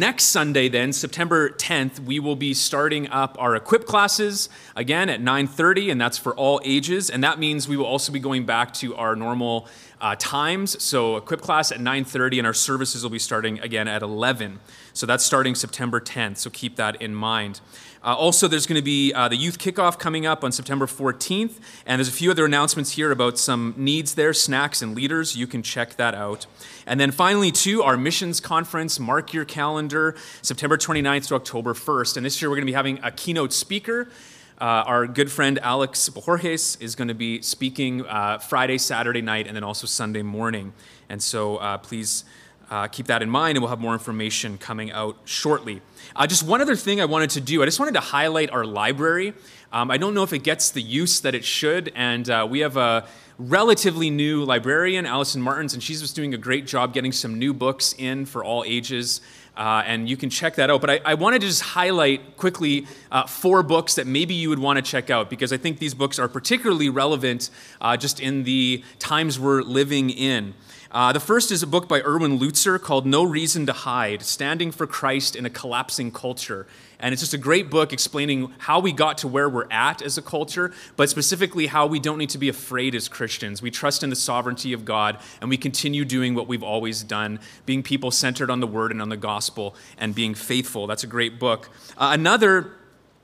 next Sunday, then, September 10th, we will be starting up our equip classes again at 9:30, and that's for all ages. And that means we will also be going back to our normal uh, times. So equip class at 9:30, and our services will be starting again at 11. So that's starting September 10th. So keep that in mind. Uh, also, there's going to be uh, the youth kickoff coming up on September 14th, and there's a few other announcements here about some needs there, snacks and leaders. You can check that out. And then finally, too, our missions conference. Mark your calendar, September 29th to October 1st. And this year, we're going to be having a keynote speaker. Uh, our good friend Alex Borges is going to be speaking uh, Friday, Saturday night, and then also Sunday morning. And so uh, please uh, keep that in mind, and we'll have more information coming out shortly. Uh, just one other thing I wanted to do I just wanted to highlight our library. Um, I don't know if it gets the use that it should, and uh, we have a relatively new librarian, Allison Martins, and she's just doing a great job getting some new books in for all ages. Uh, and you can check that out. But I, I wanted to just highlight quickly uh, four books that maybe you would want to check out because I think these books are particularly relevant uh, just in the times we're living in. Uh, the first is a book by Erwin Lutzer called No Reason to Hide Standing for Christ in a Collapsing Culture. And it's just a great book explaining how we got to where we're at as a culture, but specifically how we don't need to be afraid as Christians. We trust in the sovereignty of God, and we continue doing what we've always done, being people centered on the word and on the gospel, and being faithful. That's a great book. Uh, another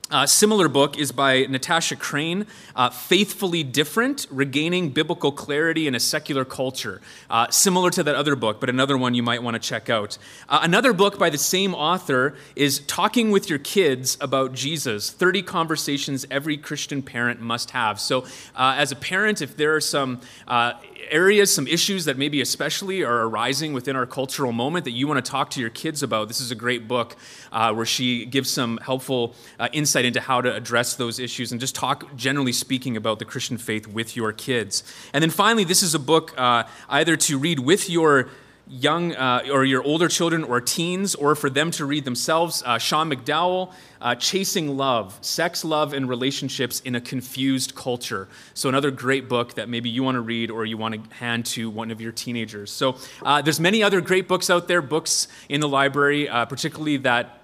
uh, similar book is by Natasha Crain, uh, Faithfully Different Regaining Biblical Clarity in a Secular Culture. Uh, similar to that other book, but another one you might want to check out. Uh, another book by the same author is Talking with Your Kids About Jesus 30 Conversations Every Christian Parent Must Have. So, uh, as a parent, if there are some uh, areas, some issues that maybe especially are arising within our cultural moment that you want to talk to your kids about, this is a great book where she gives some helpful uh, insight into how to address those issues and just talk, generally speaking, about the Christian faith with your kids. And then finally, this is a book uh, either to read with your young uh, or your older children or teens, or for them to read themselves. Uh, Sean McDowell, uh, Chasing Love Sex, Love, and Relationships in a Confused Culture. So, another great book that maybe you want to read or you want to hand to one of your teenagers. So, uh, there's many other great books out there, books in the library, uh, particularly that.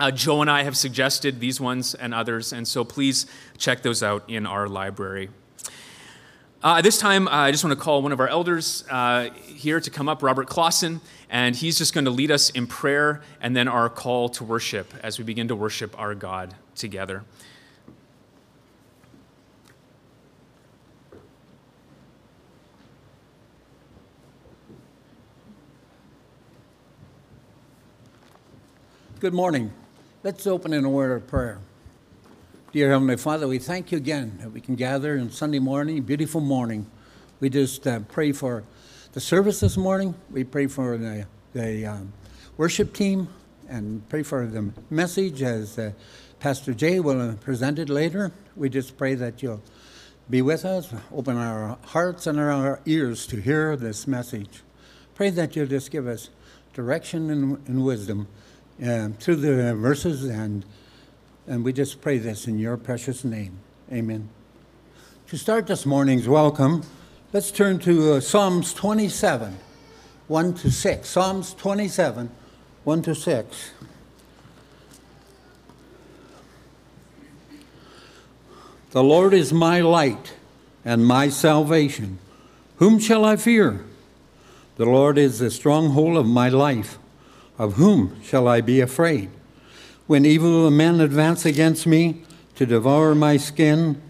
Uh, Joe and I have suggested these ones and others, and so please check those out in our library. Uh, this time, uh, I just want to call one of our elders uh, here to come up, Robert Clausen, and he's just going to lead us in prayer and then our call to worship as we begin to worship our God together. Good morning. Let's open in a word of prayer. Dear Heavenly Father, we thank you again that we can gather on Sunday morning, beautiful morning. We just uh, pray for the service this morning. We pray for the, the um, worship team and pray for the message as uh, Pastor Jay will present it later. We just pray that you'll be with us, open our hearts and our ears to hear this message. Pray that you'll just give us direction and, and wisdom uh, through the verses and and we just pray this in your precious name. Amen. To start this morning's welcome, let's turn to uh, Psalms 27, 1 to 6. Psalms 27, 1 to 6. The Lord is my light and my salvation. Whom shall I fear? The Lord is the stronghold of my life. Of whom shall I be afraid? When evil men advance against me to devour my skin,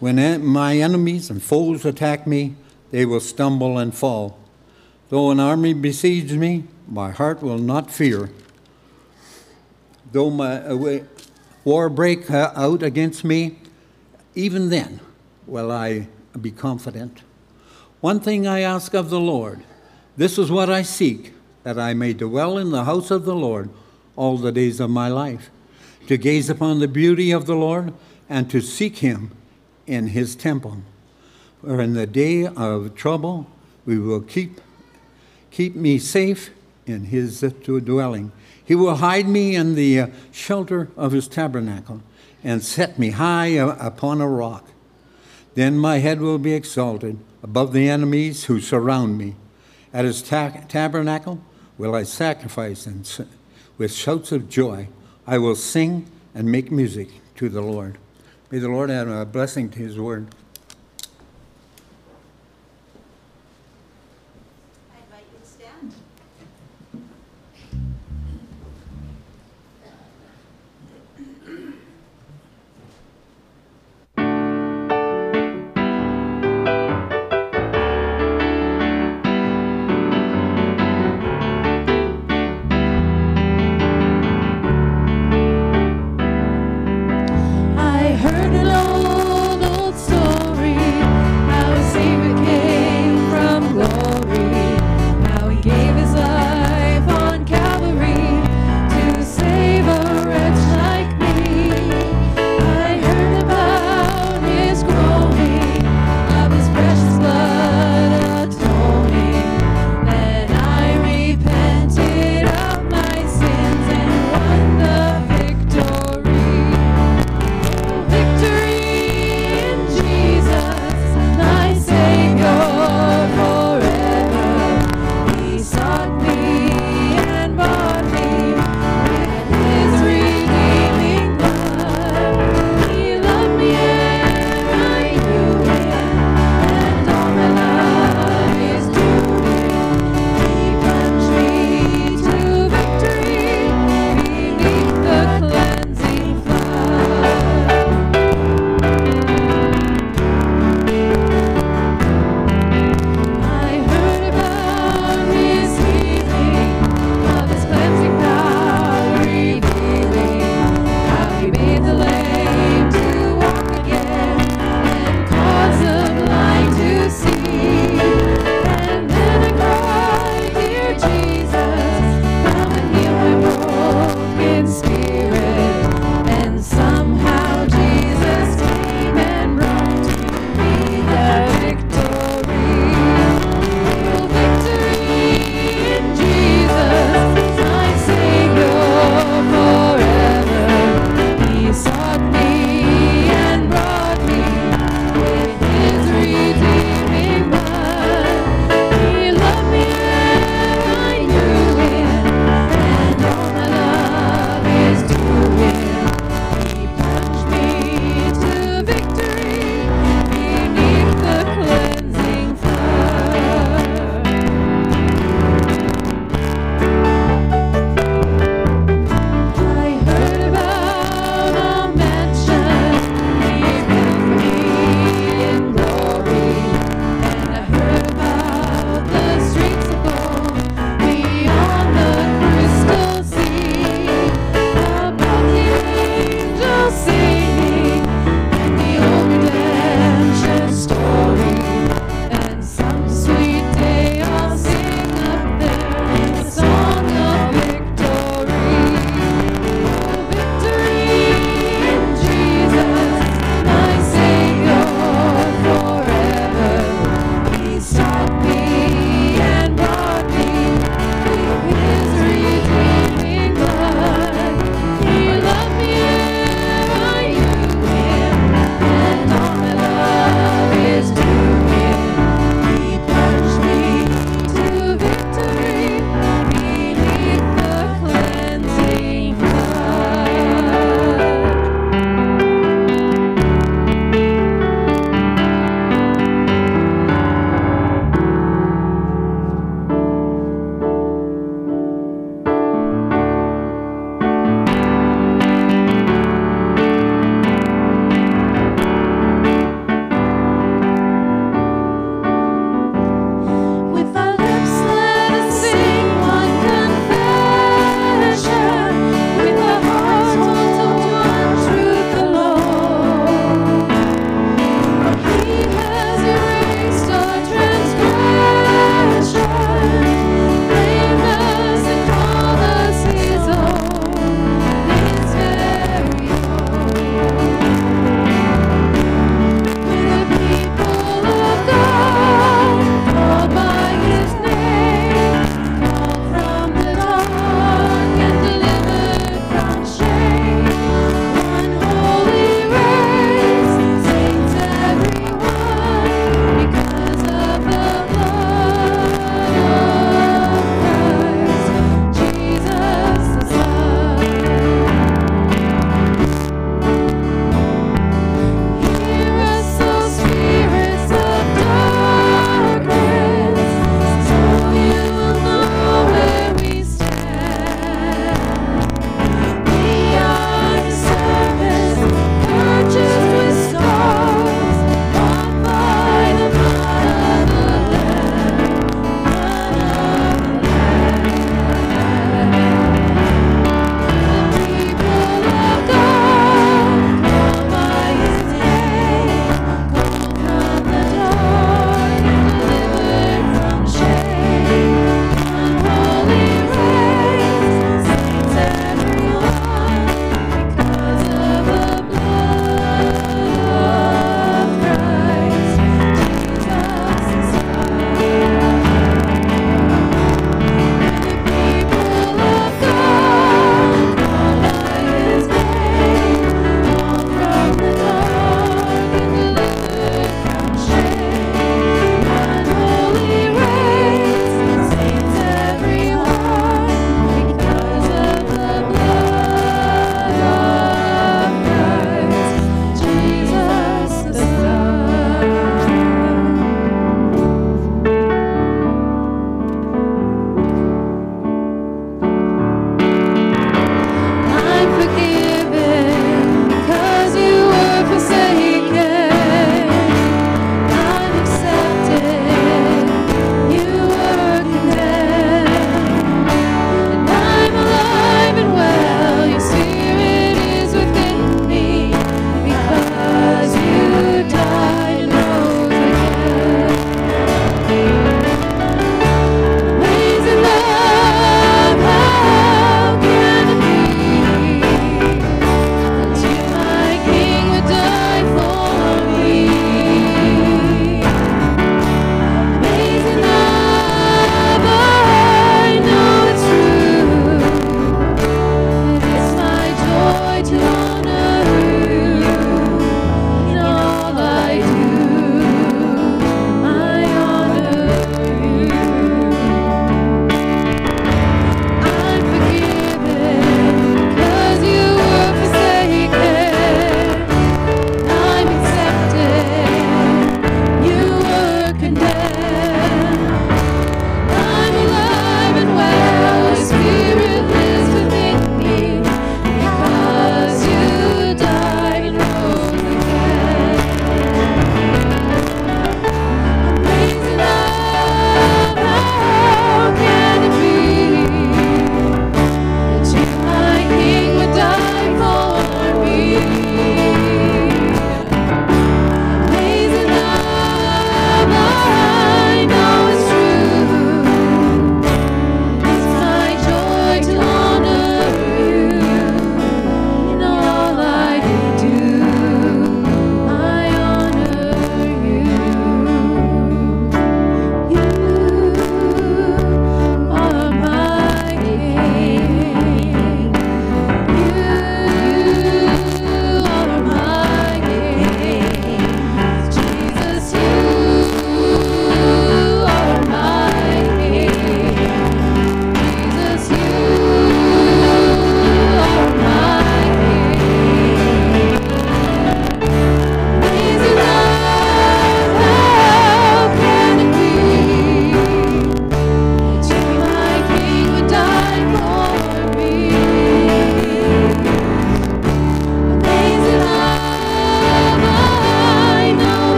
when my enemies and foes attack me, they will stumble and fall. Though an army besiege me, my heart will not fear. Though my uh, war break uh, out against me, even then will I be confident. One thing I ask of the Lord, this is what I seek, that I may dwell in the house of the Lord all the days of my life, to gaze upon the beauty of the Lord and to seek him in his temple. For in the day of trouble, we will keep, keep me safe in his dwelling. He will hide me in the shelter of his tabernacle and set me high upon a rock. Then my head will be exalted above the enemies who surround me. At his ta- tabernacle will I sacrifice and with shouts of joy. I will sing and make music to the Lord. May the Lord add a blessing to his word.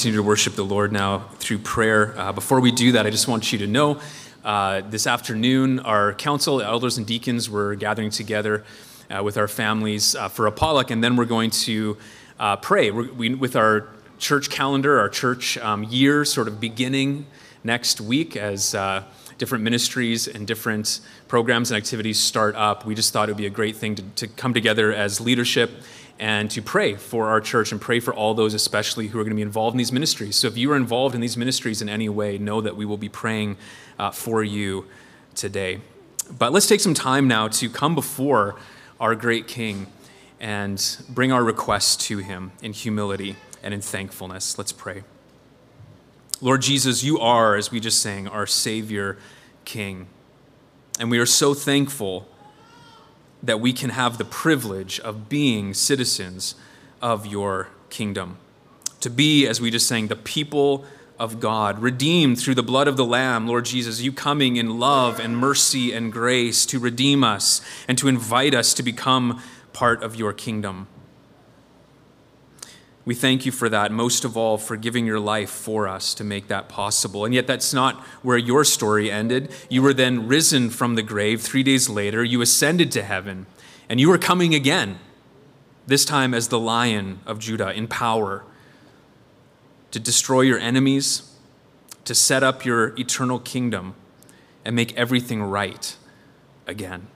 Want to worship the Lord now through prayer. Uh, before we do that, I just want you to know uh, this afternoon, our council, elders, and deacons were gathering together uh, with our families uh, for a potluck, and then we're going to uh, pray. We, with our church calendar, our church um, year sort of beginning next week as uh, different ministries and different programs and activities start up, we just thought it would be a great thing to, to come together as leadership and to pray for our church and pray for all those, especially who are going to be involved in these ministries. So if you are involved in these ministries in any way, know that we will be praying uh, for you today. But let's take some time now to come before our great King and bring our requests to him in humility and in thankfulness. Let's pray. Lord Jesus, you are, as we just sang, our Savior King. And we are so thankful that we can have the privilege of being citizens of your kingdom. To be, as we just sang, the people of God, redeemed through the blood of the Lamb, Lord Jesus, you coming in love and mercy and grace to redeem us and to invite us to become part of your kingdom. We thank you for that, most of all, for giving your life for us to make that possible. And yet, that's not where your story ended. You were then risen from the grave. Three days later, you ascended to heaven, and you are coming again, this time as the lion of Judah in power, to destroy your enemies, to set up your eternal kingdom, and make everything right again.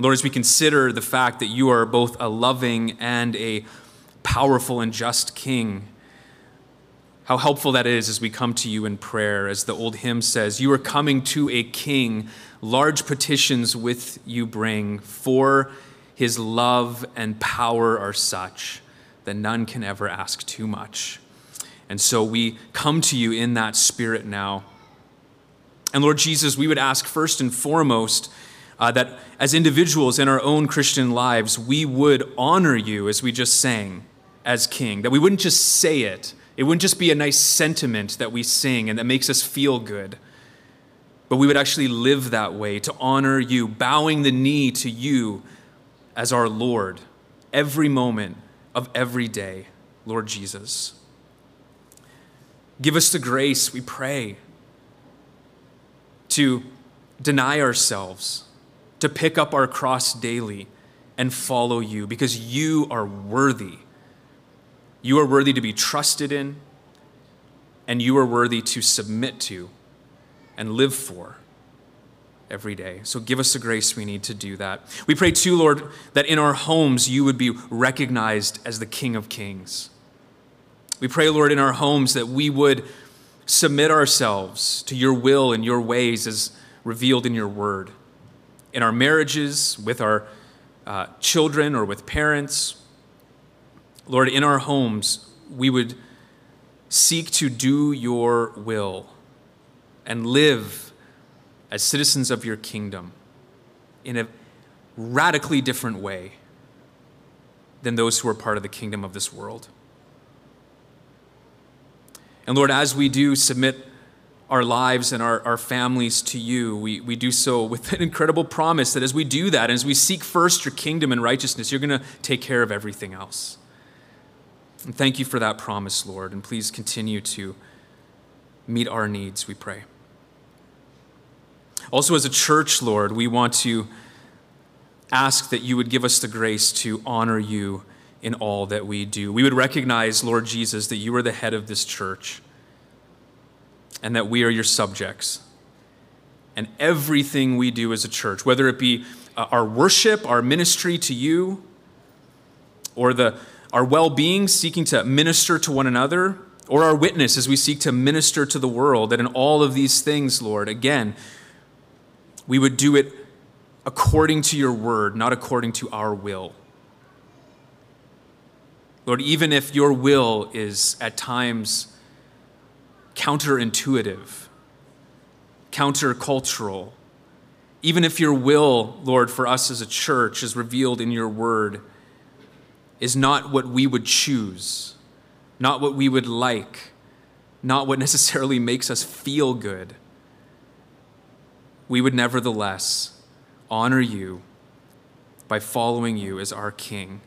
Lord, as we consider the fact that you are both a loving and a powerful and just King, how helpful that is as we come to you in prayer. As the old hymn says, You are coming to a king, large petitions with you bring, for his love and power are such that none can ever ask too much. And so we come to you in that spirit now. And Lord Jesus, we would ask first and foremost uh, that as individuals in our own Christian lives, we would honor you, as we just sang, as King. That we wouldn't just say it, it wouldn't just be a nice sentiment that we sing and that makes us feel good, but we would actually live that way to honor you, bowing the knee to you as our Lord every moment of every day, Lord Jesus. Give us the grace, we pray, to deny ourselves to pick up our cross daily and follow you because you are worthy. You are worthy to be trusted in, and you are worthy to submit to and live for every day. So give us the grace we need to do that. We pray too, Lord, that in our homes you would be recognized as the King of Kings. We pray, Lord, in our homes that we would submit ourselves to your will and your ways as revealed in your word. In our marriages, with our uh, children, or with parents, Lord, in our homes, we would seek to do your will and live as citizens of your kingdom in a radically different way than those who are part of the kingdom of this world. And Lord, as we do submit our lives and our, our families to you, we, we do so with an incredible promise that as we do that, and as we seek first your kingdom and righteousness, you're going to take care of everything else. And thank you for that promise, Lord. And please continue to meet our needs, we pray. Also, as a church, Lord, we want to ask that you would give us the grace to honor you in all that we do. We would recognize, Lord Jesus, that you are the head of this church and that we are your subjects. And everything we do as a church, whether it be uh, our worship, our ministry to you, or the, our well being, seeking to minister to one another, or our witness as we seek to minister to the world, that in all of these things, Lord, again, we would do it according to your word, not according to our will. Lord, even if your will is at times counterintuitive, countercultural, even if your will, Lord, for us as a church, is revealed in your word, is not what we would choose, not what we would like, not what necessarily makes us feel good we would nevertheless honor you by following you as our King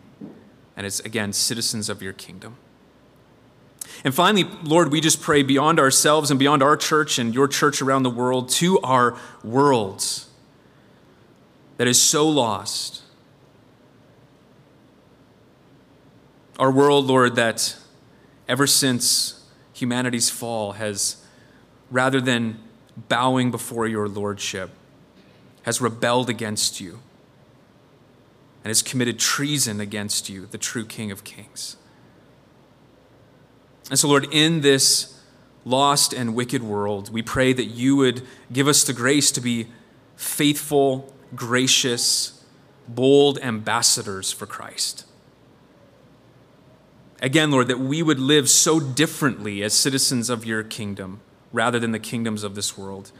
and as, again, citizens of your kingdom. And finally, Lord, we just pray beyond ourselves and beyond our church and your church around the world to our world that is so lost. Our world, Lord, that ever since humanity's fall has, rather than bowing before your lordship, has rebelled against you, and has committed treason against you, the true King of Kings. And so, Lord, in this lost and wicked world, we pray that you would give us the grace to be faithful, gracious, bold ambassadors for Christ. Again, Lord, that we would live so differently as citizens of your kingdom rather than the kingdoms of this world.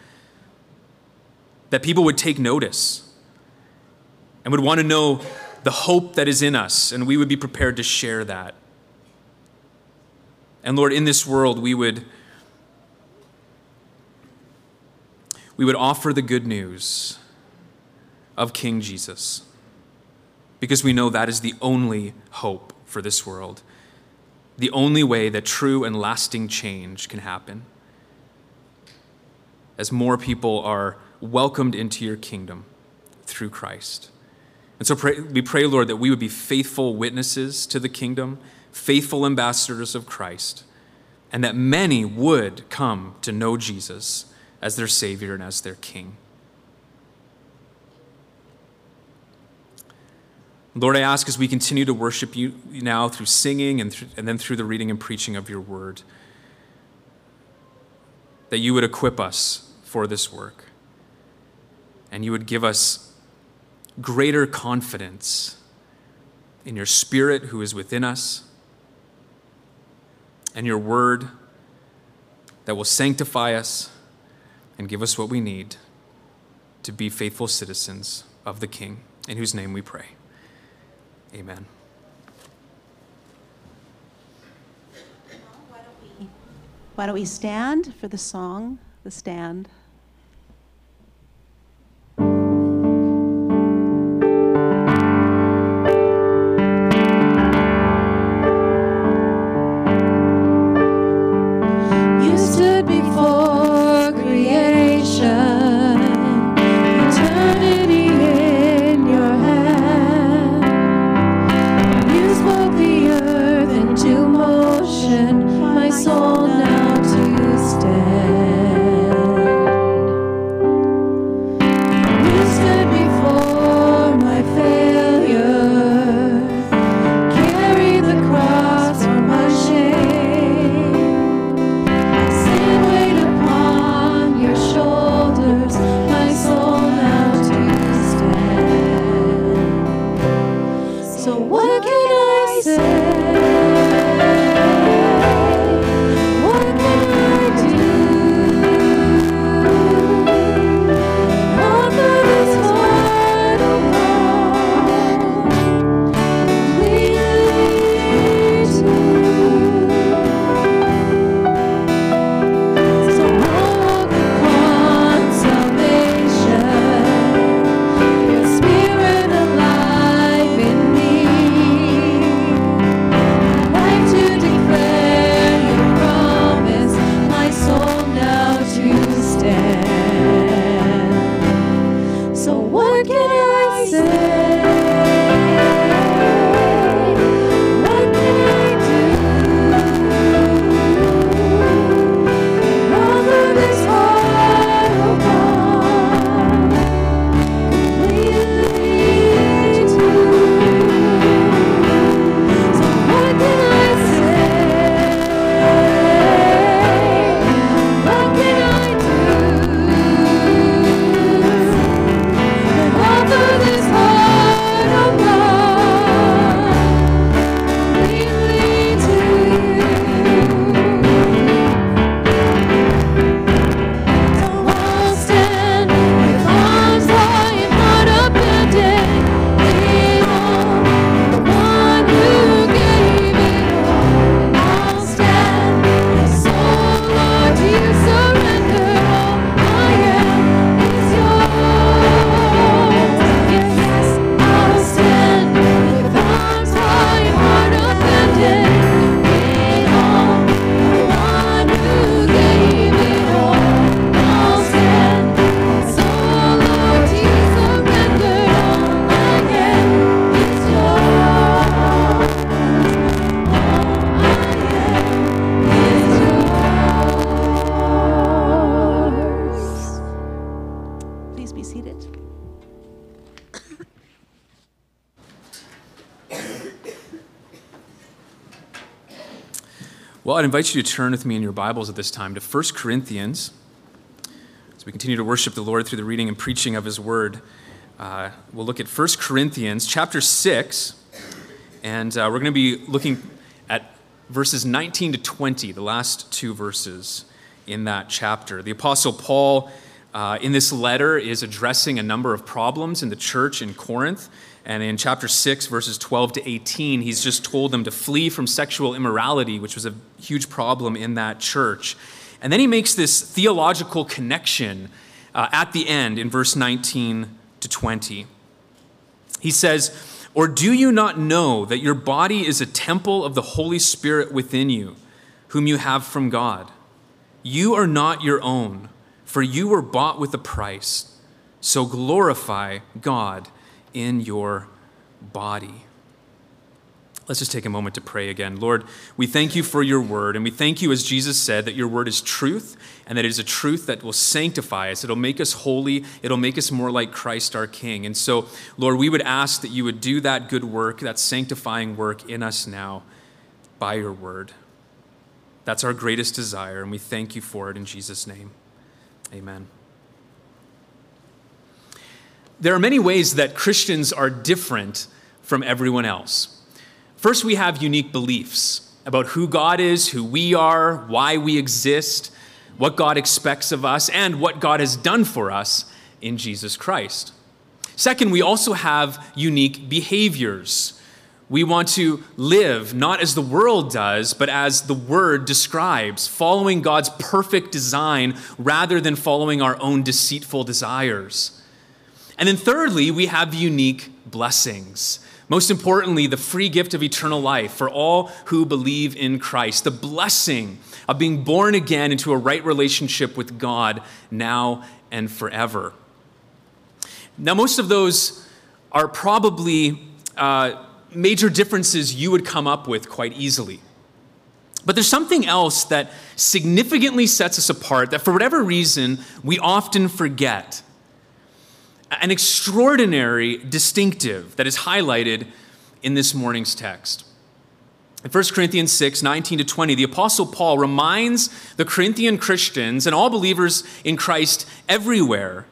That people would take notice and would want to know the hope that is in us, and we would be prepared to share that. And Lord, in this world, we would, we would offer the good news of King Jesus because we know that is the only hope for this world, the only way that true and lasting change can happen as more people are welcomed into your kingdom through Christ. And so pray, we pray, Lord, that we would be faithful witnesses to the kingdom, faithful ambassadors of Christ, and that many would come to know Jesus as their Savior and as their King. Lord, I ask as we continue to worship you now through singing and, through, and then through the reading and preaching of your word that you would equip us for this work. And you would give us greater confidence in your Spirit who is within us and your word that will sanctify us and give us what we need to be faithful citizens of the King, in whose name we pray. Amen. Why don't we stand for the song, The Stand? Well, I'd invite you to turn with me in your Bibles at this time to 1 Corinthians as we continue to worship the Lord through the reading and preaching of His Word. Uh, we'll look at 1 Corinthians chapter 6, and uh, we're going to be looking at verses 19 to 20, the last two verses in that chapter. The Apostle Paul, uh, in this letter, is addressing a number of problems in the church in Corinth. And in chapter 6, verses 12 to 18, he's just told them to flee from sexual immorality, which was a huge problem in that church. And then he makes this theological connection uh, at the end in verse 19 to 20. He says, Or do you not know that your body is a temple of the Holy Spirit within you, whom you have from God? You are not your own, for you were bought with a price. So glorify God in your body. Let's just take a moment to pray again. Lord, we thank you for your word, and we thank you, as Jesus said, that your word is truth, and that it is a truth that will sanctify us. It'll make us holy, it'll make us more like Christ our King. And so, Lord, we would ask that you would do that good work, that sanctifying work in us now by your word. That's our greatest desire, and we thank you for it in Jesus' name. Amen. There are many ways that Christians are different from everyone else. First, we have unique beliefs about who God is, who we are, why we exist, what God expects of us, and what God has done for us in Jesus Christ. Second, we also have unique behaviors. We want to live not as the world does, but as the Word describes, following God's perfect design rather than following our own deceitful desires. And then, thirdly, we have unique blessings. Most importantly, the free gift of eternal life for all who believe in Christ, the blessing of being born again into a right relationship with God now and forever. Now, most of those are probably uh, major differences you would come up with quite easily. But there's something else that significantly sets us apart that, for whatever reason, we often forget an extraordinary distinctive that is highlighted in this morning's text. In 1 Corinthians 6, 19 to 20, the Apostle Paul reminds the Corinthian Christians and all believers in Christ everywhere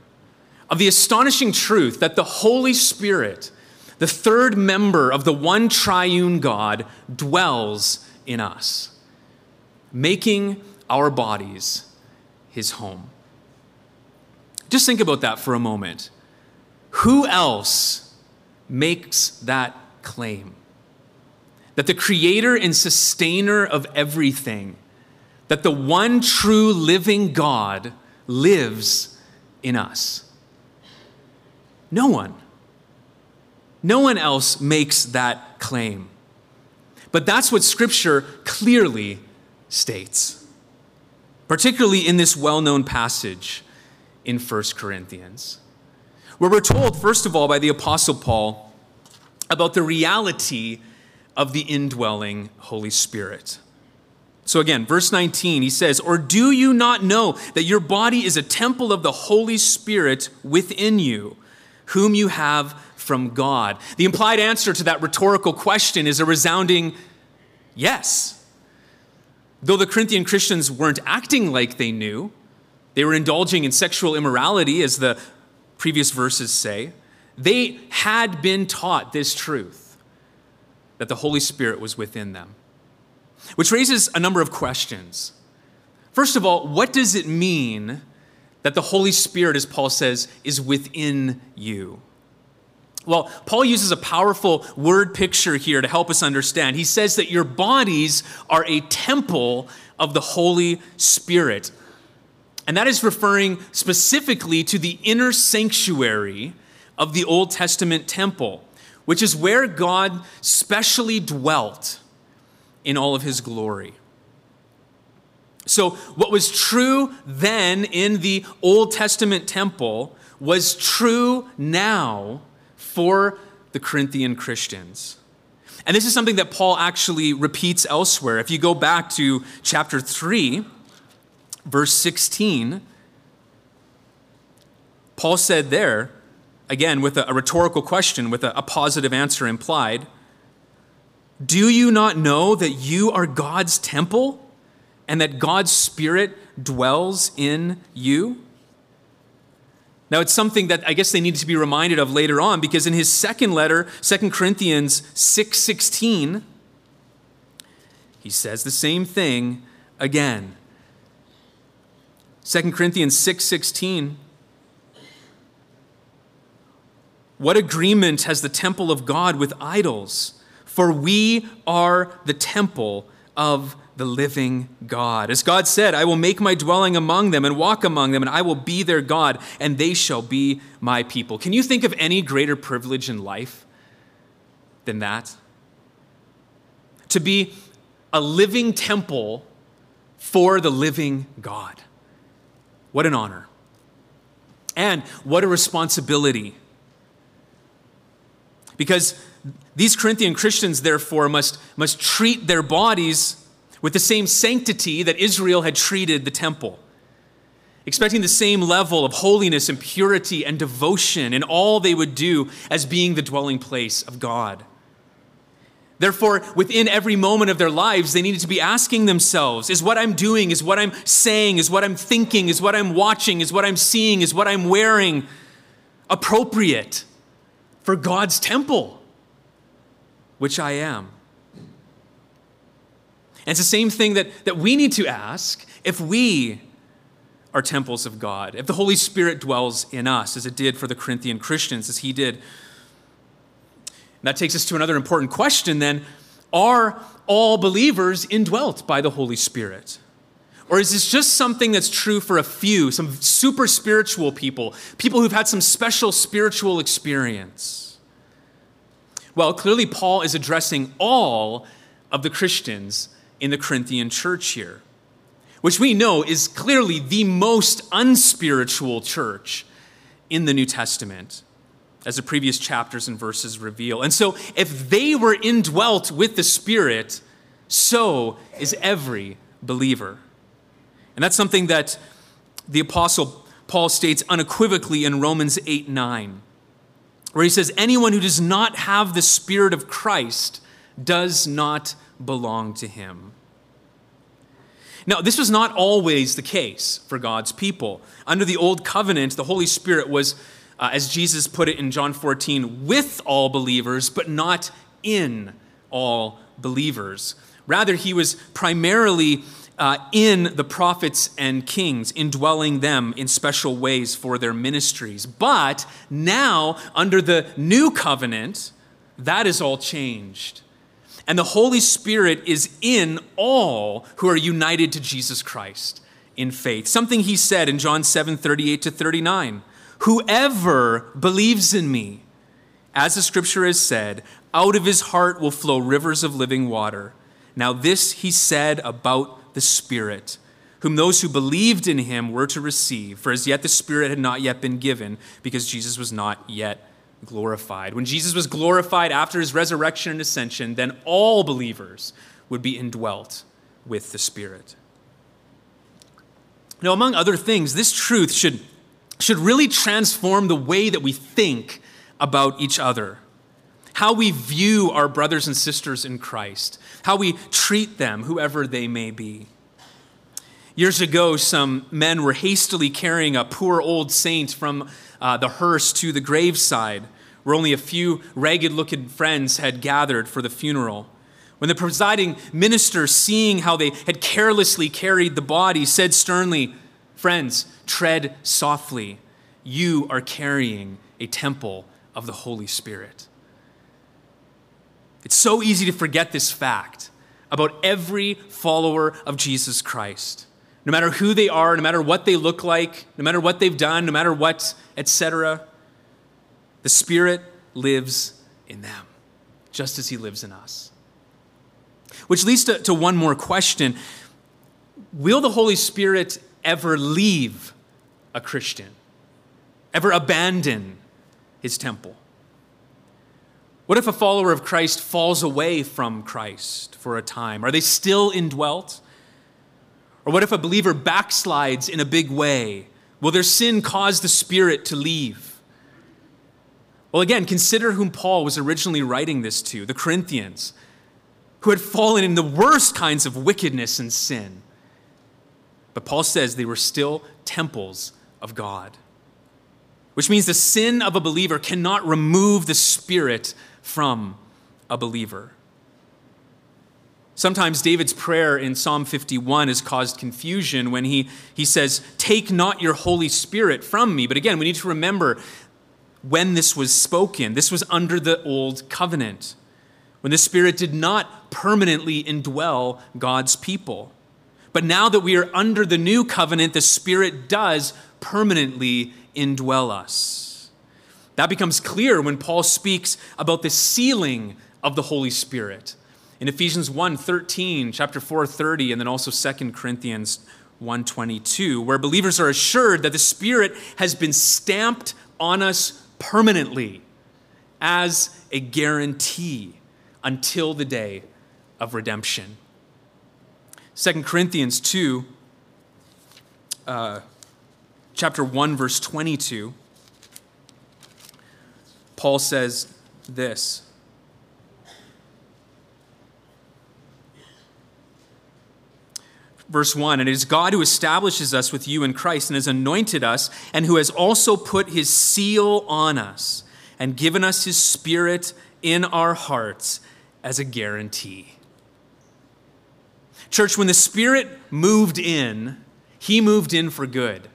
of the astonishing truth that the Holy Spirit, the third member of the one triune God, dwells in us, making our bodies his home. Just think about that for a moment. Who else makes that claim? That the creator and sustainer of everything, that the one true living God lives in us. No one. No one else makes that claim. But that's what Scripture clearly states, particularly in this well known passage in 1 Corinthians, where we're told, first of all, by the Apostle Paul about the reality of the indwelling Holy Spirit. So again, verse 19, he says, Or do you not know that your body is a temple of the Holy Spirit within you, whom you have from God? The implied answer to that rhetorical question is a resounding yes. Though the Corinthian Christians weren't acting like they knew, they were indulging in sexual immorality, as the previous verses say, they had been taught this truth that the Holy Spirit was within them. Which raises a number of questions. First of all, what does it mean that the Holy Spirit, as Paul says, is within you? Well, Paul uses a powerful word picture here to help us understand. He says that your bodies are a temple of the Holy Spirit. And that is referring specifically to the inner sanctuary of the Old Testament temple, which is where God specially dwelt in all of his glory. So, what was true then in the Old Testament temple was true now for the Corinthian Christians. And this is something that Paul actually repeats elsewhere. If you go back to chapter 3, verse 16, Paul said there, again with a, rhetorical question, with a, a positive answer implied, Do you not know that you are God's temple and that God's Spirit dwells in you? Now, it's something that I guess they need to be reminded of later on because in his second letter, 2 Corinthians 6:16, he says the same thing again. 2 Corinthians 6:16 What agreement has the temple of God with idols? For we are the temple of the living God. As God said, I will make my dwelling among them and walk among them, and I will be their God, and they shall be my people. Can you think of any greater privilege in life than that? To be a living temple for the living God. What an honor. And what a responsibility. Because these Corinthian Christians, therefore, must, must treat their bodies with the same sanctity that Israel had treated the temple, expecting the same level of holiness and purity and devotion in all they would do as being the dwelling place of God. Therefore, within every moment of their lives, they needed to be asking themselves Is what I'm doing, is what I'm saying, is what I'm thinking, is what I'm watching, is what I'm seeing, is what I'm wearing appropriate for God's temple, which I am? And it's the same thing that, that we need to ask if we are temples of God, if the Holy Spirit dwells in us, as it did for the Corinthian Christians, as he did and that takes us to another important question then. Are all believers indwelt by the Holy Spirit? Or is this just something that's true for a few, some super spiritual people, people who've had some special spiritual experience? Well, clearly, Paul is addressing all of the Christians in the Corinthian church here, which we know is clearly the most unspiritual church in the New Testament as the previous chapters and verses reveal. And so, if they were indwelt with the Spirit, so is every believer. And that's something that the Apostle Paul states unequivocally in Romans 8 9, where he says, Anyone who does not have the Spirit of Christ does not belong to him. Now, this was not always the case for God's people. Under the Old Covenant, the Holy Spirit was uh, as Jesus put it in John 14, with all believers, but not in all believers. Rather, he was primarily uh, in the prophets and kings, indwelling them in special ways for their ministries. But now, under the new covenant, that is all changed. And the Holy Spirit is in all who are united to Jesus Christ in faith. Something he said in John 7 38 to 39. Whoever believes in me, as the scripture has said, out of his heart will flow rivers of living water. Now, this he said about the Spirit, whom those who believed in him were to receive, for as yet the Spirit had not yet been given, because Jesus was not yet glorified. When Jesus was glorified after his resurrection and ascension, then all believers would be indwelt with the Spirit. Now, among other things, this truth should, should really transform the way that we think about each other, how we view our brothers and sisters in Christ, how we treat them, whoever they may be. Years ago, some men were hastily carrying a poor old saint from uh, the hearse to the graveside, where only a few ragged looking friends had gathered for the funeral. When the presiding minister, seeing how they had carelessly carried the body, said sternly, Friends, tread softly. You are carrying a temple of the Holy Spirit. It's so easy to forget this fact about every follower of Jesus Christ. No matter who they are, no matter what they look like, no matter what they've done, no matter what, etc., the Spirit lives in them, just as He lives in us. Which leads to, to one more question Will the Holy Spirit ever leave a Christian, ever abandon his temple? What if a follower of Christ falls away from Christ for a time? Are they still indwelt? Or what if a believer backslides in a big way? Will their sin cause the Spirit to leave? Well, again, consider whom Paul was originally writing this to the Corinthians, who had fallen in the worst kinds of wickedness and sin. But Paul says they were still temples of God, which means the sin of a believer cannot remove the Spirit from a believer. Sometimes David's prayer in Psalm 51 has caused confusion when he, he says, Take not your Holy Spirit from me. But again, we need to remember when this was spoken. This was under the old covenant, when the Spirit did not permanently indwell God's people. But now that we are under the new covenant, the Spirit does permanently indwell us. That becomes clear when Paul speaks about the sealing of the Holy Spirit in Ephesians 1:13, chapter 4:30, and then also 2 Corinthians 1:22, where believers are assured that the Spirit has been stamped on us permanently as a guarantee until the day of redemption. 2 Corinthians 2, uh, chapter 1, verse 22, Paul says this. Verse 1 And it is God who establishes us with you in Christ and has anointed us, and who has also put his seal on us and given us his spirit in our hearts as a guarantee. Church, when the Spirit moved in, he moved in for good.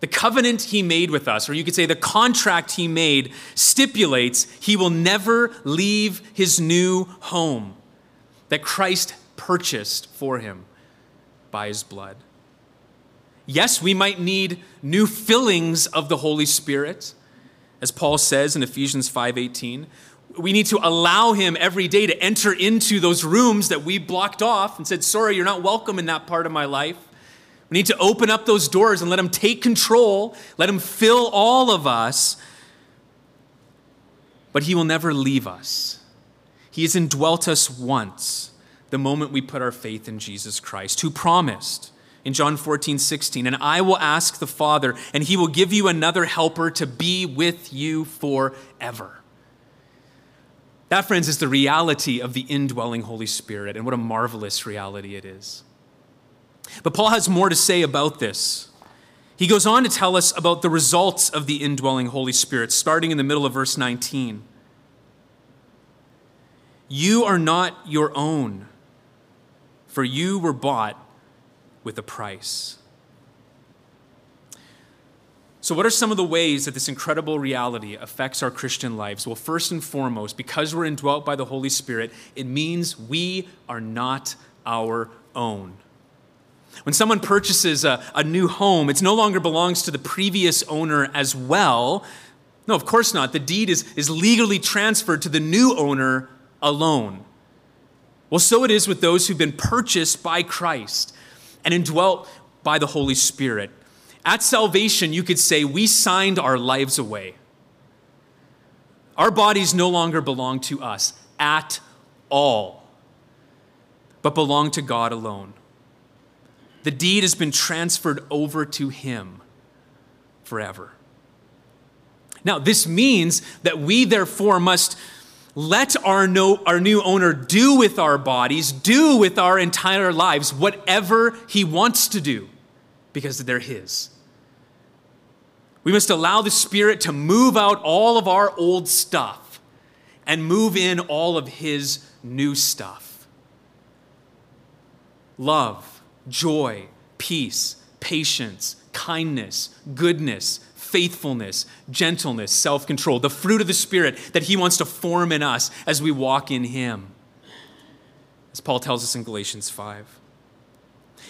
The covenant he made with us, or you could say the contract he made, stipulates he will never leave his new home that Christ purchased for him by his blood. Yes, we might need new fillings of the Holy Spirit, as Paul says in Ephesians 5:18. We need to allow him every day to enter into those rooms that we blocked off and said, "Sorry, you're not welcome in that part of my life." We need to open up those doors and let him take control, let him fill all of us. But he will never leave us. He has indwelt us once the moment we put our faith in Jesus Christ, who promised in John 14, 16, and I will ask the Father, and he will give you another helper to be with you forever. That, friends, is the reality of the indwelling Holy Spirit, and what a marvelous reality it is. But Paul has more to say about this. He goes on to tell us about the results of the indwelling Holy Spirit, starting in the middle of verse 19. You are not your own, for you were bought with a price. So, what are some of the ways that this incredible reality affects our Christian lives? Well, first and foremost, because we're indwelt by the Holy Spirit, it means we are not our own. When someone purchases a, a new home, it no longer belongs to the previous owner as well. No, of course not. The deed is, is legally transferred to the new owner alone. Well, so it is with those who've been purchased by Christ and indwelt by the Holy Spirit. At salvation, you could say we signed our lives away. Our bodies no longer belong to us at all, but belong to God alone. The deed has been transferred over to Him forever. Now, this means that we therefore must let our, no, our new owner do with our bodies, do with our entire lives, whatever he wants to do, because they're his. We must allow the Spirit to move out all of our old stuff and move in all of his new stuff love, joy, peace, patience, kindness, goodness, faithfulness, gentleness, self control, the fruit of the Spirit that He wants to form in us as we walk in Him, as Paul tells us in Galatians 5.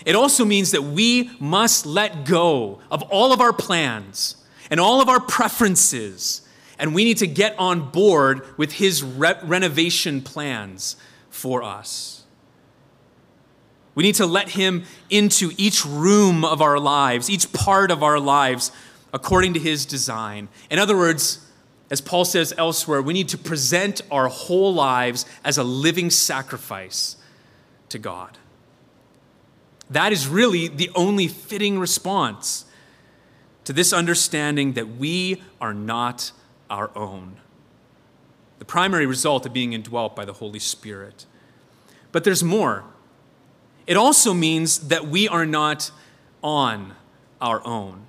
It also means that we must let go of all of our plans and all of our preferences, and we need to get on board with His re- renovation plans for us. We need to let Him into each room of our lives, each part of our lives, according to His design. In other words, as Paul says elsewhere, we need to present our whole lives as a living sacrifice to God. That is really the only fitting response to this understanding that we are not our own. The primary result of being indwelt by the Holy Spirit. But there's more. It also means that we are not on our own.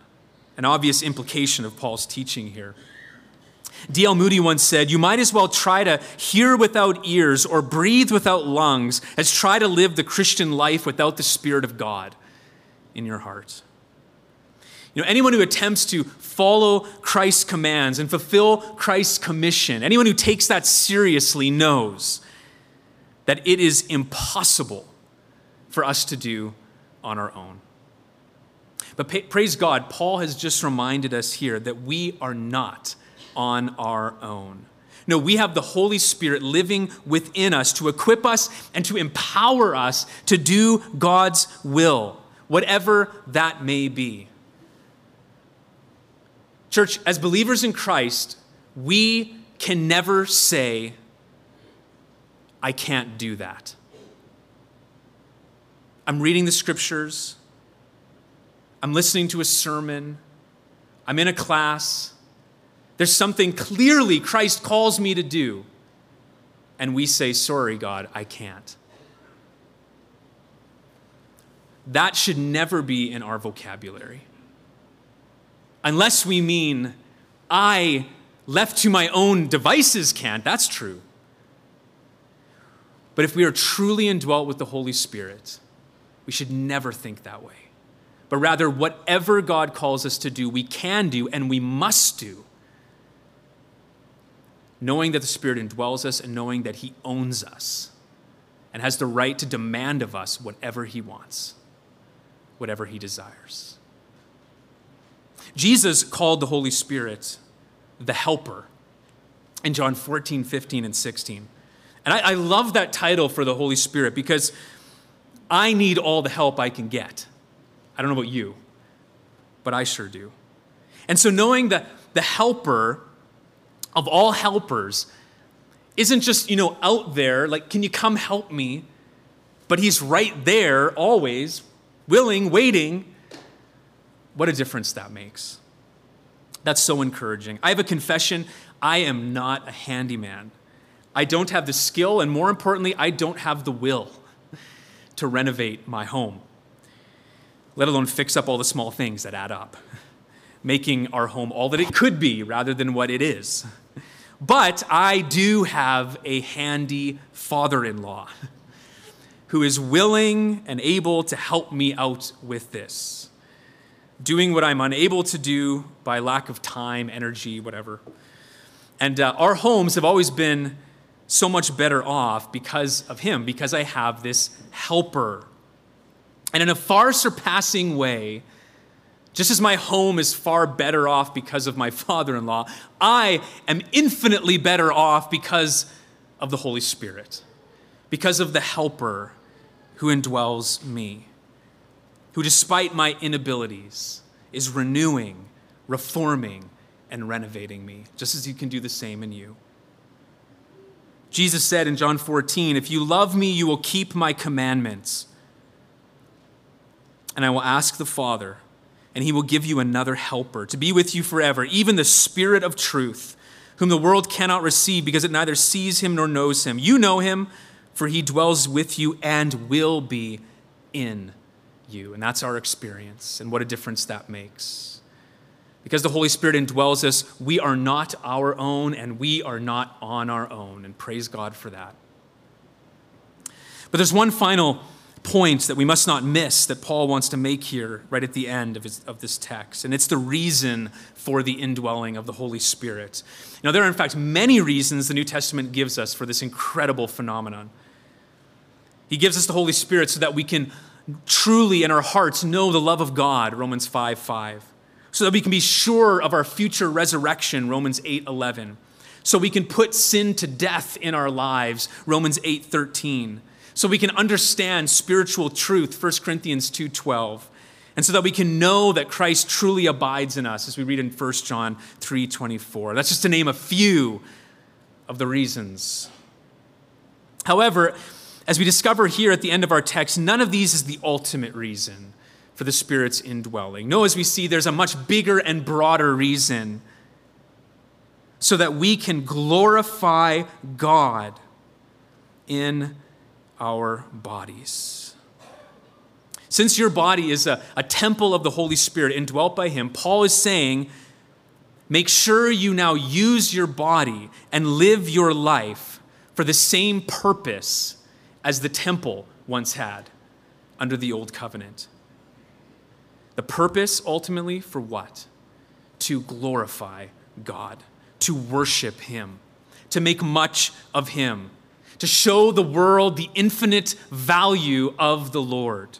An obvious implication of Paul's teaching here. D.L. Moody once said, You might as well try to hear without ears or breathe without lungs as try to live the Christian life without the Spirit of God in your heart. You know, anyone who attempts to follow Christ's commands and fulfill Christ's commission, anyone who takes that seriously knows that it is impossible for us to do on our own. But pa- praise God, Paul has just reminded us here that we are not on our own. No, we have the Holy Spirit living within us to equip us and to empower us to do God's will, whatever that may be. Church, as believers in Christ, we can never say, I can't do that. I'm reading the scriptures. I'm listening to a sermon. I'm in a class. There's something clearly Christ calls me to do. And we say, Sorry, God, I can't. That should never be in our vocabulary. Unless we mean, I, left to my own devices, can't. That's true. But if we are truly indwelt with the Holy Spirit, we should never think that way. But rather, whatever God calls us to do, we can do and we must do knowing that the Spirit indwells us and knowing that He owns us and has the right to demand of us whatever He wants, whatever He desires. Jesus called the Holy Spirit the Helper in John 14, 15, and 16. And I, I love that title for the Holy Spirit because I need all the help I can get. I don't know about you, but I sure do. And so knowing that the helper of all helpers isn't just, you know, out there, like, can you come help me? But he's right there, always, willing, waiting. What a difference that makes. That's so encouraging. I have a confession I am not a handyman. I don't have the skill, and more importantly, I don't have the will to renovate my home. let alone fix up all the small things that add up, making our home all that it could be rather than what it is. But I do have a handy father in law who is willing and able to help me out with this, doing what I'm unable to do by lack of time, energy, whatever. And uh, our homes have always been so much better off because of him, because I have this helper. And in a far surpassing way, just as my home is far better off because of my father in law, I am infinitely better off because of the Holy Spirit, because of the helper who indwells me, who, despite my inabilities, is renewing, reforming, and renovating me, just as you can do the same in you. Jesus said in John 14, If you love me, you will keep my commandments. And I will ask the Father, and he will give you another helper to be with you forever, even the Spirit of truth, whom the world cannot receive because it neither sees him nor knows him. You know him, for he dwells with you and will be in you. And that's our experience, and what a difference that makes. Because the Holy Spirit indwells us, we are not our own and we are not on our own. And praise God for that. But there's one final point that we must not miss that Paul wants to make here right at the end of, his, of this text. And it's the reason for the indwelling of the Holy Spirit. Now, there are, in fact, many reasons the New Testament gives us for this incredible phenomenon. He gives us the Holy Spirit so that we can truly in our hearts know the love of God, Romans 5 5 so that we can be sure of our future resurrection, Romans 8:11. So we can put sin to death in our lives, Romans 8:13. So we can understand spiritual truth, 1 Corinthians 2:12. And so that we can know that Christ truly abides in us, as we read in 1 John 3:24. That's just to name a few of the reasons. However, as we discover here at the end of our text, none of these is the ultimate reason for the Spirit's indwelling. No, as we see, there's a much bigger and broader reason so that we can glorify God in our bodies. Since your body is a, a temple of the Holy Spirit indwelt by Him, Paul is saying, make sure you now use your body and live your life for the same purpose as the temple once had under the Old Covenant. The purpose ultimately for what? To glorify God, to worship Him, to make much of Him, to show the world the infinite value of the Lord,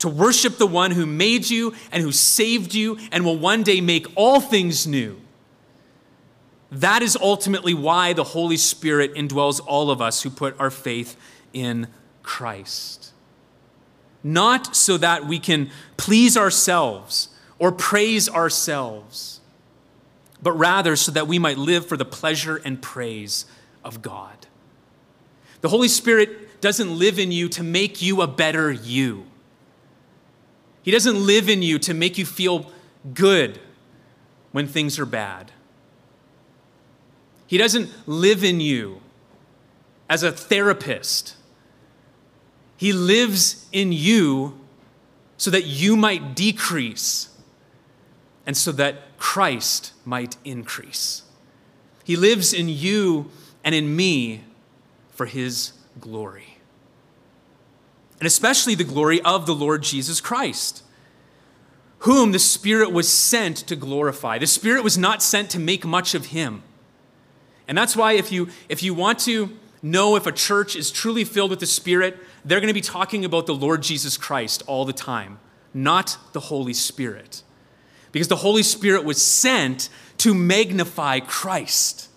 to worship the one who made you and who saved you and will one day make all things new. That is ultimately why the Holy Spirit indwells all of us who put our faith in Christ not so that we can please ourselves or praise ourselves, but rather so that we might live for the pleasure and praise of God. The Holy Spirit doesn't live in you to make you a better you. He doesn't live in you to make you feel good when things are bad. He doesn't live in you as a therapist he lives in you so that you might decrease and so that Christ might increase. He lives in you and in me for his glory. And especially the glory of the Lord Jesus Christ, whom the Spirit was sent to glorify. The Spirit was not sent to make much of him. And that's why if you if you want to know if a church is truly filled with the Spirit, they're going to be talking about the Lord Jesus Christ all the time, not the Holy Spirit. Because the Holy Spirit was sent to magnify Christ.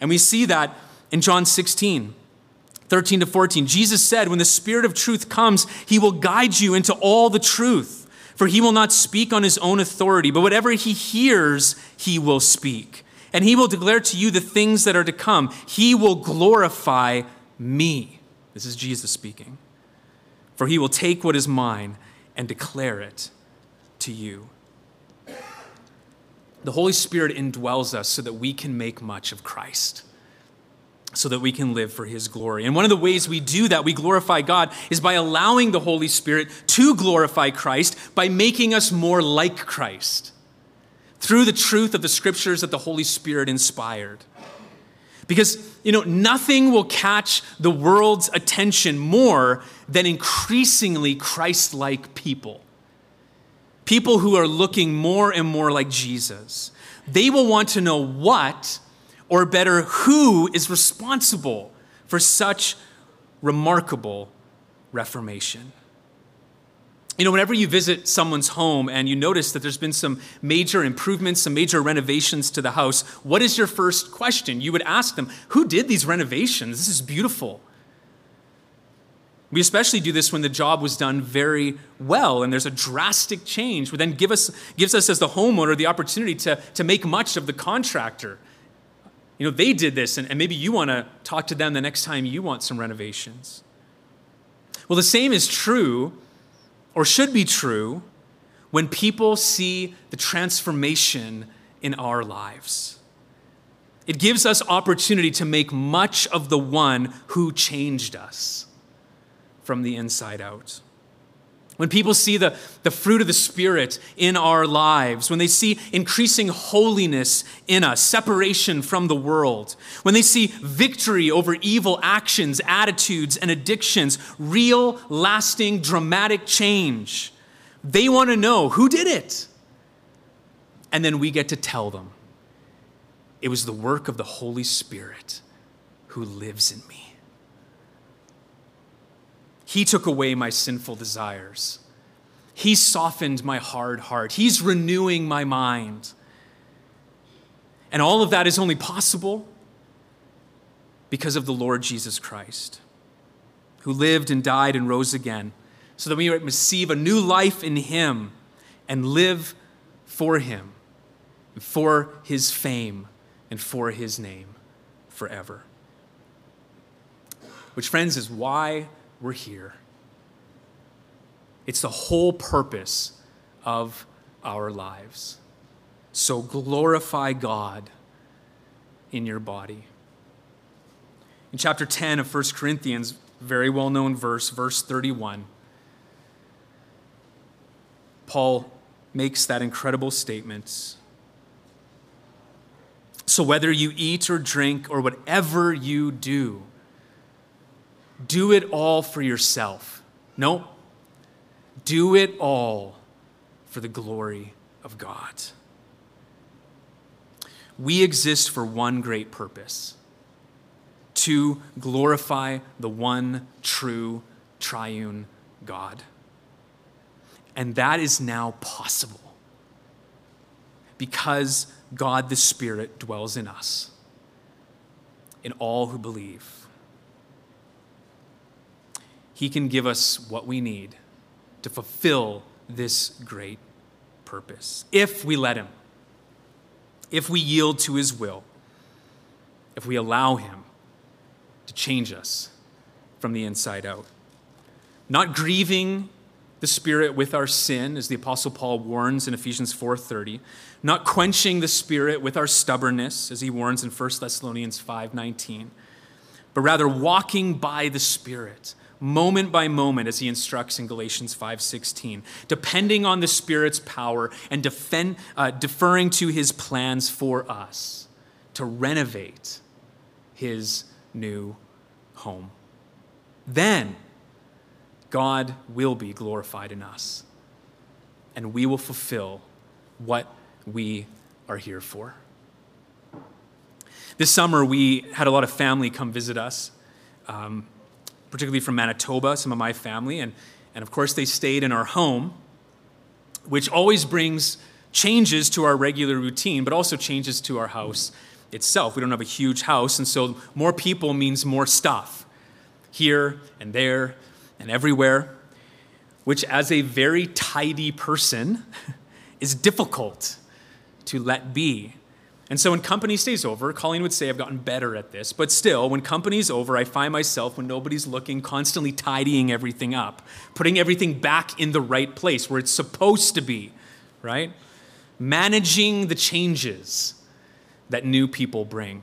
And we see that in John 16. 13 to 14. Jesus said, When the Spirit of truth comes, he will guide you into all the truth. For he will not speak on his own authority, but whatever he hears, he will speak. And he will declare to you the things that are to come. He will glorify me. This is Jesus speaking. For he will take what is mine and declare it to you. The Holy Spirit indwells us so that we can make much of Christ, so that we can live for his glory. And one of the ways we do that, we glorify God, is by allowing the Holy Spirit to glorify Christ by making us more like Christ through the truth of the scriptures that the Holy Spirit inspired. Because, you know, nothing will catch the world's attention more than increasingly Christ like people. People who are looking more and more like Jesus. They will want to know what, or better, who is responsible for such remarkable reformation. You know, whenever you visit someone's home and you notice that there's been some major improvements, some major renovations to the house, what is your first question? You would ask them, Who did these renovations? This is beautiful. We especially do this when the job was done very well and there's a drastic change, which then give us, gives us as the homeowner the opportunity to, to make much of the contractor. You know, they did this, and, and maybe you want to talk to them the next time you want some renovations. Well, the same is true, or should be true, when people see the transformation in our lives. It gives us opportunity to make much of the one who changed us from the inside out. When people see the, the fruit of the Spirit in our lives, when they see increasing holiness in us, separation from the world, when they see victory over evil actions, attitudes, and addictions, real, lasting, dramatic change, they want to know who did it. And then we get to tell them it was the work of the Holy Spirit who lives in me. He took away my sinful desires. He softened my hard heart. He's renewing my mind. And all of that is only possible because of the Lord Jesus Christ, who lived and died and rose again, so that we might receive a new life in Him and live for Him, for His fame, and for His name forever. Which, friends, is why we're here. It's the whole purpose of our lives. So glorify God in your body. In chapter 10 of 1 Corinthians, very well known verse, verse 31, Paul makes that incredible statement. So whether you eat or drink or whatever you do, do it all for yourself. No, do it all for the glory of God. We exist for one great purpose to glorify the one true triune God. And that is now possible because God the Spirit dwells in us, in all who believe. He can give us what we need to fulfill this great purpose. If we let Him, if we yield to His will, if we allow Him to change us from the inside out. Not grieving the spirit with our sin as the apostle Paul warns in Ephesians 4:30, not quenching the spirit with our stubbornness as he warns in 1 Thessalonians 5:19, but rather walking by the spirit moment by moment as he instructs in Galatians 5:16, depending on the spirit's power and defend, uh, deferring to his plans for us to renovate his new home. Then God will be glorified in us, and we will fulfill what we are here for. This summer, we had a lot of family come visit us, um, particularly from Manitoba, some of my family, and, and of course, they stayed in our home, which always brings changes to our regular routine, but also changes to our house itself. We don't have a huge house, and so more people means more stuff here and there and everywhere, which, as a very tidy person, is difficult to let be. And so when company stays over, Colleen would say I've gotten better at this, but still, when company's over, I find myself, when nobody's looking, constantly tidying everything up, putting everything back in the right place where it's supposed to be, right? Managing the changes that new people bring.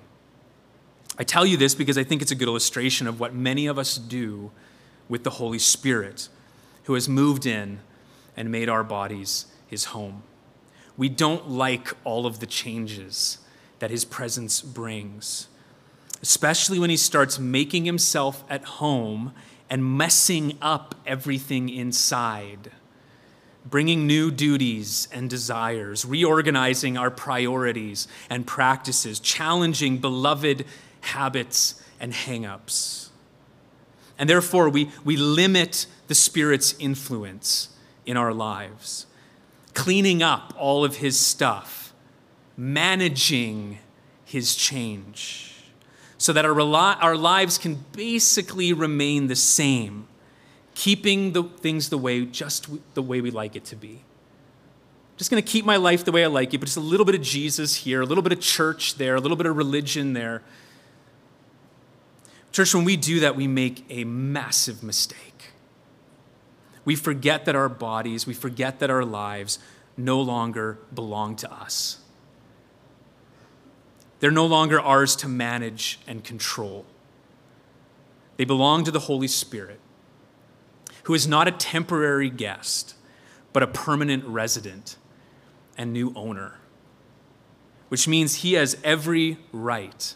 I tell you this because I think it's a good illustration of what many of us do with the Holy Spirit, who has moved in and made our bodies his home. We don't like all of the changes that his presence brings, especially when he starts making himself at home and messing up everything inside, bringing new duties and desires, reorganizing our priorities and practices, challenging beloved habits and hangups. And therefore, we, we limit the Spirit's influence in our lives, cleaning up all of his stuff, managing his change, so that our, our lives can basically remain the same, keeping the things the way, just the way we like it to be. Just going to keep my life the way I like it, but just a little bit of Jesus here, a little bit of church there, a little bit of religion there. Church, when we do that, we make a massive mistake. We forget that our bodies, we forget that our lives no longer belong to us. They're no longer ours to manage and control. They belong to the Holy Spirit, who is not a temporary guest, but a permanent resident and new owner, which means he has every right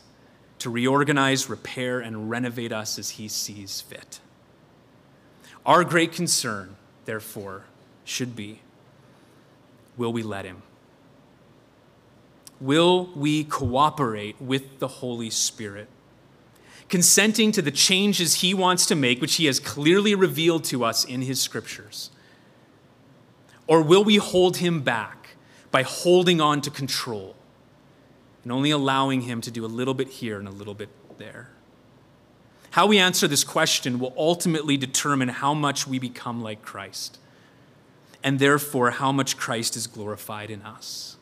to reorganize, repair, and renovate us as he sees fit. Our great concern, therefore, should be will we let him? Will we cooperate with the Holy Spirit? Consenting to the changes he wants to make, which he has clearly revealed to us in his scriptures? Or will we hold him back by holding on to control and only allowing him to do a little bit here and a little bit there? How we answer this question will ultimately determine how much we become like Christ, and therefore how much Christ is glorified in us.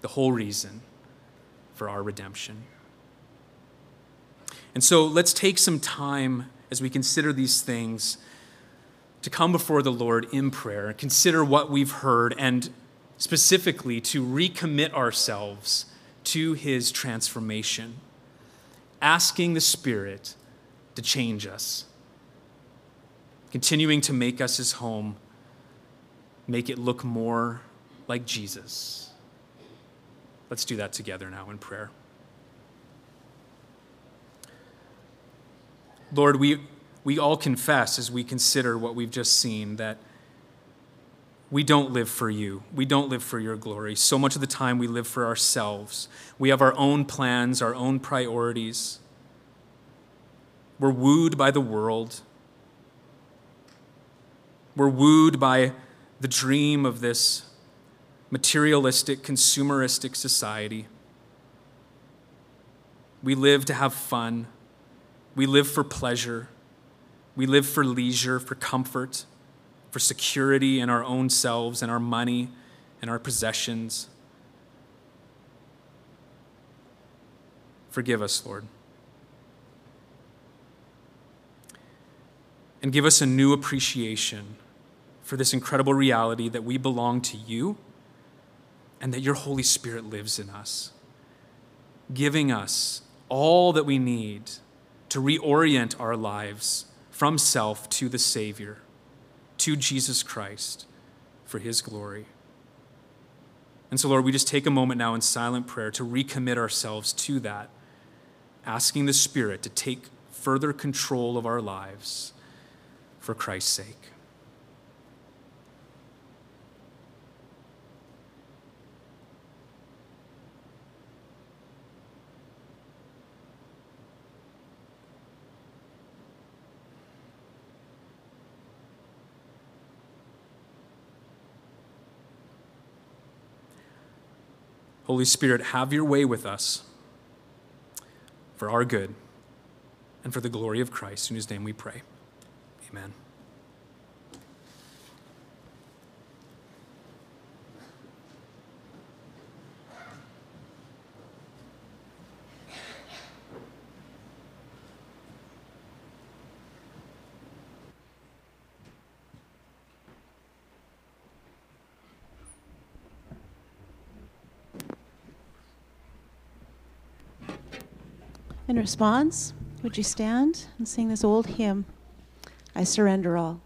The whole reason for our redemption. And so let's take some time as we consider these things to come before the Lord in prayer, consider what we've heard, and specifically to recommit ourselves to his transformation, asking the Spirit to change us, continuing to make us his home, make it look more like Jesus. Let's do that together now in prayer. Lord, we, we all confess as we consider what we've just seen that we don't live for you. We don't live for your glory. So much of the time we live for ourselves. We have our own plans, our own priorities. We're wooed by the world. We're wooed by the dream of this materialistic, consumeristic society. We live to have fun. We live for pleasure. We live for leisure, for comfort, for security in our own selves and our money and our possessions. Forgive us, Lord. And give us a new appreciation for this incredible reality that we belong to you and that your Holy Spirit lives in us, giving us all that we need to reorient our lives from self to the Savior, to Jesus Christ for his glory. And so, Lord, we just take a moment now in silent prayer to recommit ourselves to that, asking the Spirit to take further control of our lives for Christ's sake. Holy Spirit, have your way with us for our good and for the glory of Christ, in whose name we pray. Amen. response, would you stand and sing this old hymn, I Surrender All?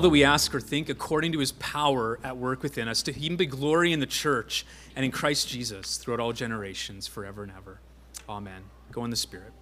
all that we ask or think according to his power at work within us. To him be glory in the church and in Christ Jesus throughout all generations, forever and ever. Amen. Go in the Spirit.